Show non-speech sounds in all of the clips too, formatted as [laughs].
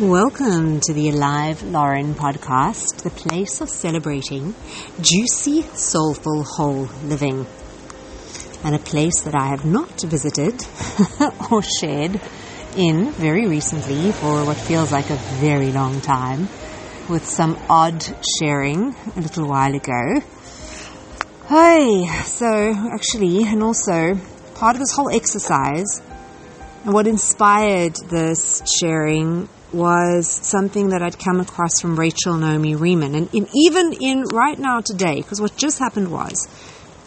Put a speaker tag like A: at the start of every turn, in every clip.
A: Welcome to the Alive Loren podcast, the place of celebrating juicy, soulful, whole living. And a place that I have not visited [laughs] or shared in very recently for what feels like a very long time, with some odd sharing a little while ago. Hey, so actually, and also part of this whole exercise and what inspired this sharing was something that I'd come across from Rachel Naomi Remen. And in, even in right now today, because what just happened was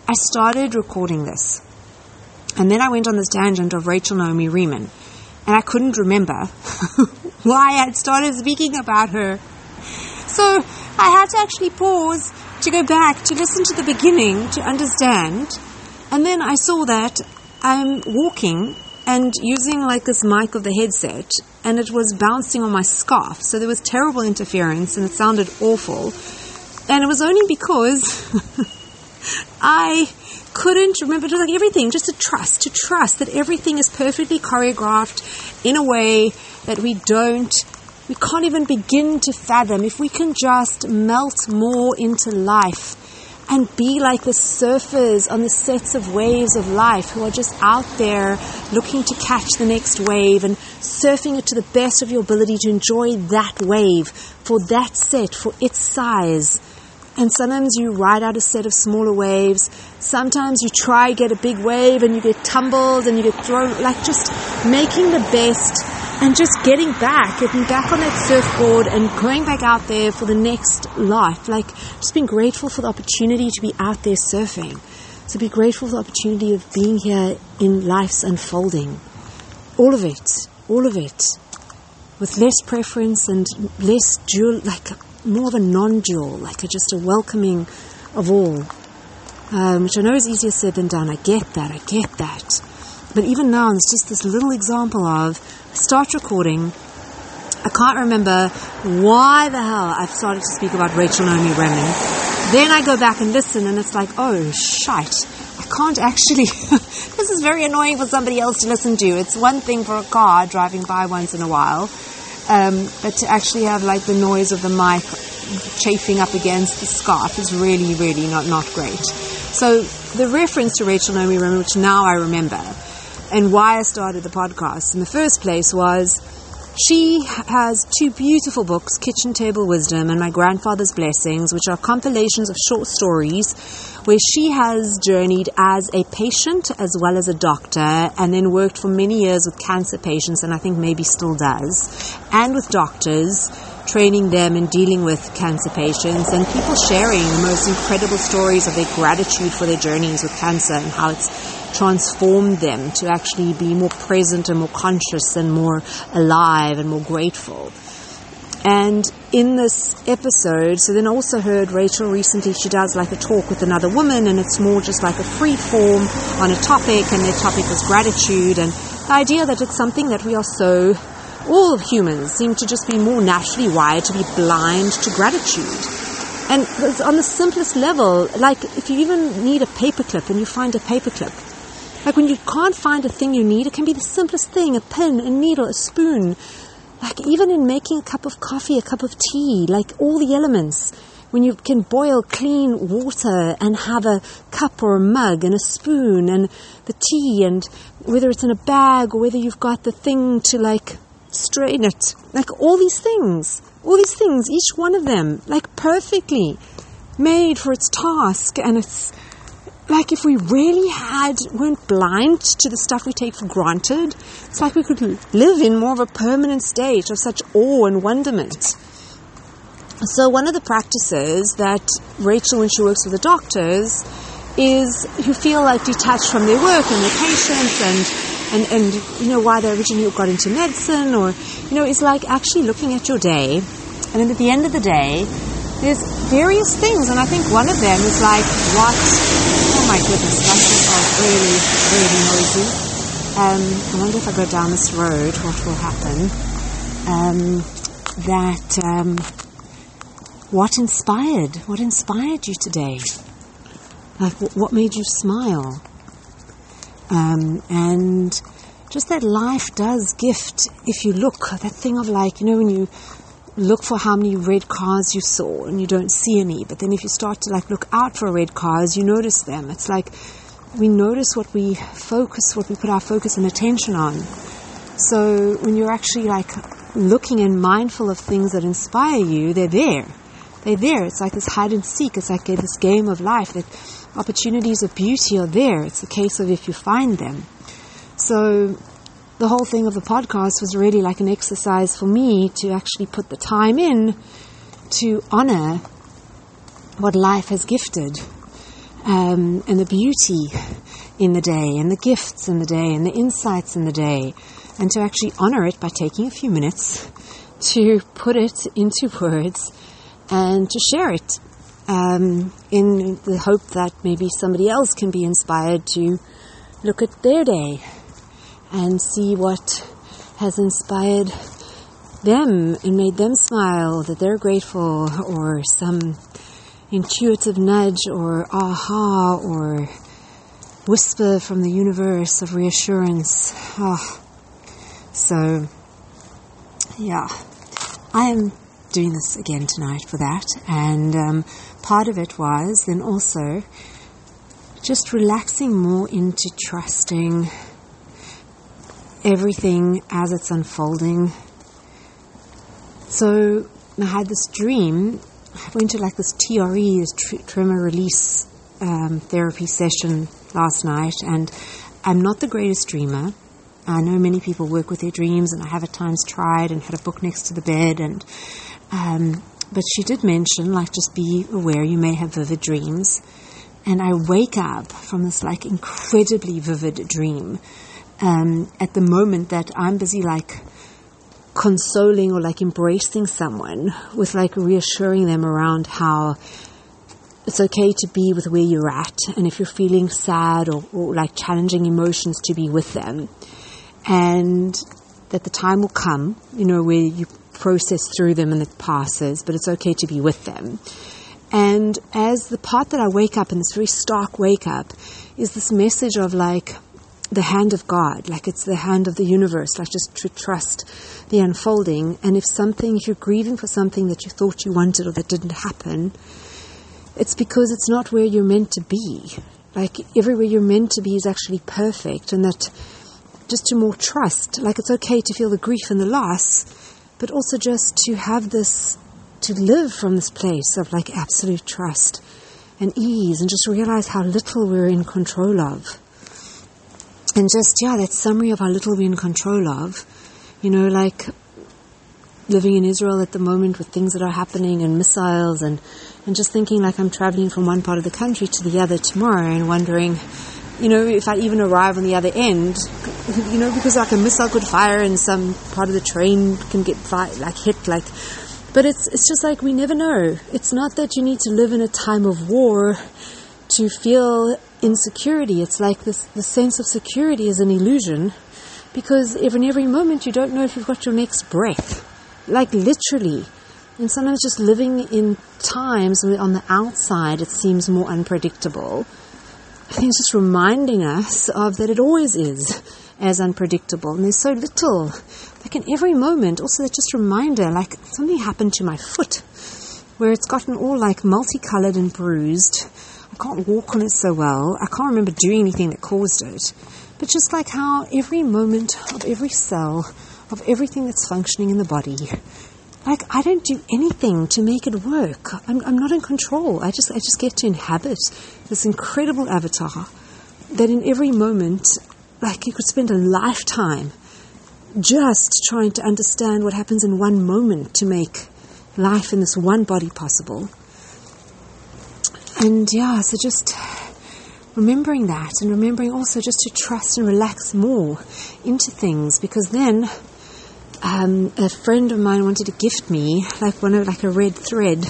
A: I started recording this. And then I went on this tangent of Rachel Naomi Remen. And I couldn't remember [laughs] why I'd started speaking about her. So I had to actually pause to go back to listen to the beginning to understand. And then I saw that I'm walking and using like this mic of the headset and it was bouncing on my scarf. So there was terrible interference and it sounded awful. And it was only because [laughs] I couldn't remember to like everything, just to trust, to trust that everything is perfectly choreographed in a way that we don't, we can't even begin to fathom. If we can just melt more into life and be like the surfers on the sets of waves of life who are just out there looking to catch the next wave and surfing it to the best of your ability to enjoy that wave for that set, for its size. And sometimes you ride out a set of smaller waves. Sometimes you try get a big wave and you get tumbled and you get thrown, like just making the best and just getting back, getting back on that surfboard and going back out there for the next life. Like just being grateful for the opportunity to be out there surfing. To be grateful for the opportunity of being here in life's unfolding. All of it, all of it. With less preference and less dual, like more of a non-dual, like a, just a welcoming of all. Um, which I know is easier said than done. I get that, I get that. But even now, it's just this little example of start recording. I can't remember why the hell I've started to speak about Rachel Naomi Remen. Then I go back and listen, and it's like, oh, shite. I can't actually. [laughs] this is very annoying for somebody else to listen to. It's one thing for a car driving by once in a while, um, but to actually have like the noise of the mic chafing up against the scarf is really, really not, not great. So the reference to Rachel Naomi Remen, which now I remember, and why I started the podcast in the first place was she has two beautiful books, Kitchen Table Wisdom and My Grandfather's Blessings, which are compilations of short stories where she has journeyed as a patient as well as a doctor and then worked for many years with cancer patients and I think maybe still does, and with doctors training them and dealing with cancer patients and people sharing the most incredible stories of their gratitude for their journeys with cancer and how it's transformed them to actually be more present and more conscious and more alive and more grateful. And in this episode, so then I also heard Rachel recently, she does like a talk with another woman and it's more just like a free form on a topic and their topic was gratitude and the idea that it's something that we are so, all humans seem to just be more naturally wired to be blind to gratitude. And on the simplest level, like if you even need a paperclip and you find a paperclip, like when you can't find a thing you need, it can be the simplest thing a pen, a needle, a spoon. Like even in making a cup of coffee, a cup of tea, like all the elements. When you can boil clean water and have a cup or a mug and a spoon and the tea, and whether it's in a bag or whether you've got the thing to like strain it. Like all these things, all these things, each one of them, like perfectly made for its task and its like if we really had weren't blind to the stuff we take for granted, it's like we could live in more of a permanent state of such awe and wonderment. So one of the practices that Rachel, when she works with the doctors, is who feel like detached from their work and their patients and and, and you know why they originally got into medicine or you know it's like actually looking at your day and then at the end of the day there's various things and I think one of them is like what Oh my goodness, buses are really, really noisy. Um, I wonder if I go down this road, what will happen? Um, that, um, what inspired? What inspired you today? Like, what made you smile? Um, and just that life does gift, if you look, that thing of like, you know, when you look for how many red cars you saw and you don't see any, but then if you start to like look out for red cars, you notice them. It's like we notice what we focus, what we put our focus and attention on. So when you're actually like looking and mindful of things that inspire you, they're there. They're there. It's like this hide and seek. It's like this game of life that opportunities of beauty are there. It's a case of if you find them. So the whole thing of the podcast was really like an exercise for me to actually put the time in to honor what life has gifted um, and the beauty in the day and the gifts in the day and the insights in the day and to actually honor it by taking a few minutes to put it into words and to share it um, in the hope that maybe somebody else can be inspired to look at their day and see what has inspired them and made them smile, that they're grateful, or some intuitive nudge, or aha, or whisper from the universe of reassurance. Oh. So, yeah, I am doing this again tonight for that, and um, part of it was then also just relaxing more into trusting everything as it's unfolding. So I had this dream. I went to like this TRE, this tremor release um, therapy session last night, and I'm not the greatest dreamer. I know many people work with their dreams, and I have at times tried and had a book next to the bed, and um, but she did mention like just be aware you may have vivid dreams, and I wake up from this like incredibly vivid dream um, at the moment that I'm busy like consoling or like embracing someone with like reassuring them around how it's okay to be with where you're at and if you're feeling sad or, or like challenging emotions to be with them. And that the time will come you know where you process through them and it passes but it's okay to be with them. And as the part that I wake up in this very stark wake up is this message of like the hand of God, like it's the hand of the universe, like just to trust the unfolding. And if something, if you're grieving for something that you thought you wanted or that didn't happen, it's because it's not where you're meant to be. Like everywhere you're meant to be is actually perfect, and that just to more trust, like it's okay to feel the grief and the loss, but also just to have this, to live from this place of like absolute trust and ease, and just realize how little we're in control of and just yeah, that summary of how little we're in control of. You know, like living in Israel at the moment with things that are happening and missiles and and just thinking like I'm traveling from one part of the country to the other tomorrow and wondering, you know, if I even arrive on the other end, [laughs] you know, because like a missile could fire and some part of the train can get fi- like hit like but it's it's just like we never know. It's not that you need to live in a time of war to feel insecurity. It's like this, the sense of security is an illusion because in every moment you don't know if you've got your next breath. Like literally. And sometimes just living in times on the outside it seems more unpredictable. I think it's just reminding us of that it always is as unpredictable. And there's so little. Like in every moment, also that just reminder, like something happened to my foot where it's gotten all like multicolored and bruised can't walk on it so well. I can't remember doing anything that caused it. But just like how every moment of every cell, of everything that's functioning in the body, like I don't do anything to make it work. I'm, I'm not in control. I just I just get to inhabit this incredible avatar that in every moment, like you could spend a lifetime just trying to understand what happens in one moment to make life in this one body possible. And yeah, so just remembering that and remembering also just to trust and relax more into things because then um, a friend of mine wanted to gift me like one of like a red thread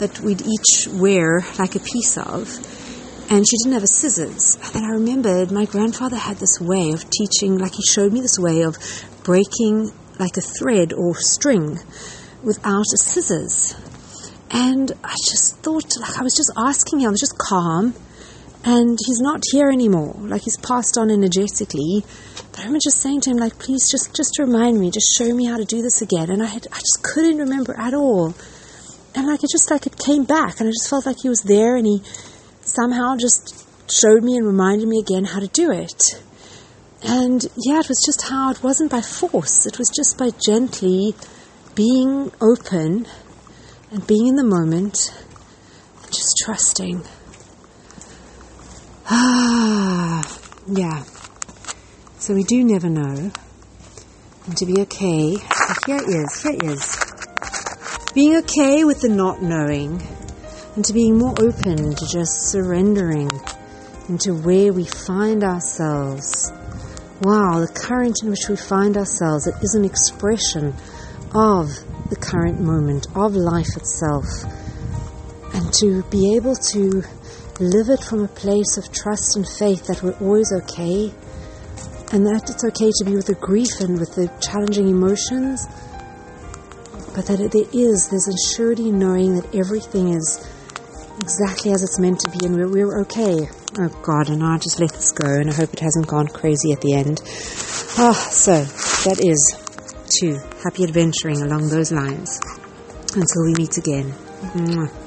A: that we'd each wear like a piece of. And she didn't have a scissors. And I remembered my grandfather had this way of teaching like he showed me this way of breaking like a thread or string without a scissors and I just thought, like, I was just asking him, I was just calm. and he's not here anymore. Like he's passed on energetically. But I remember just saying to him, like, please just just remind me, just show me how to do this again. And I had I just couldn't remember at all. And like it just like it came back and I just felt like he was there and he somehow just showed me and reminded me again how to do it. And yeah, it was just how it wasn't by force, it was just by gently being open and being in the moment just trusting. Ah, [sighs] yeah. So we do never know. And to be okay, Here it is. Here it is. Being okay with the not knowing and to being more open to just surrendering into where we find ourselves. Wow, the current in which we find ourselves, it is an expression of the current moment, of life itself. And to be able to live it from a place of trust and faith that we're always okay, and that it's okay to be with the grief and with the challenging emotions, but that there is, there's a surety knowing that everything is exactly as it's meant to be and we're, we're okay. Oh God, and I just let this go and I hope it hasn't gone crazy at the end. Ah, so that is to happy adventuring along those lines. Until we meet again. Mwah.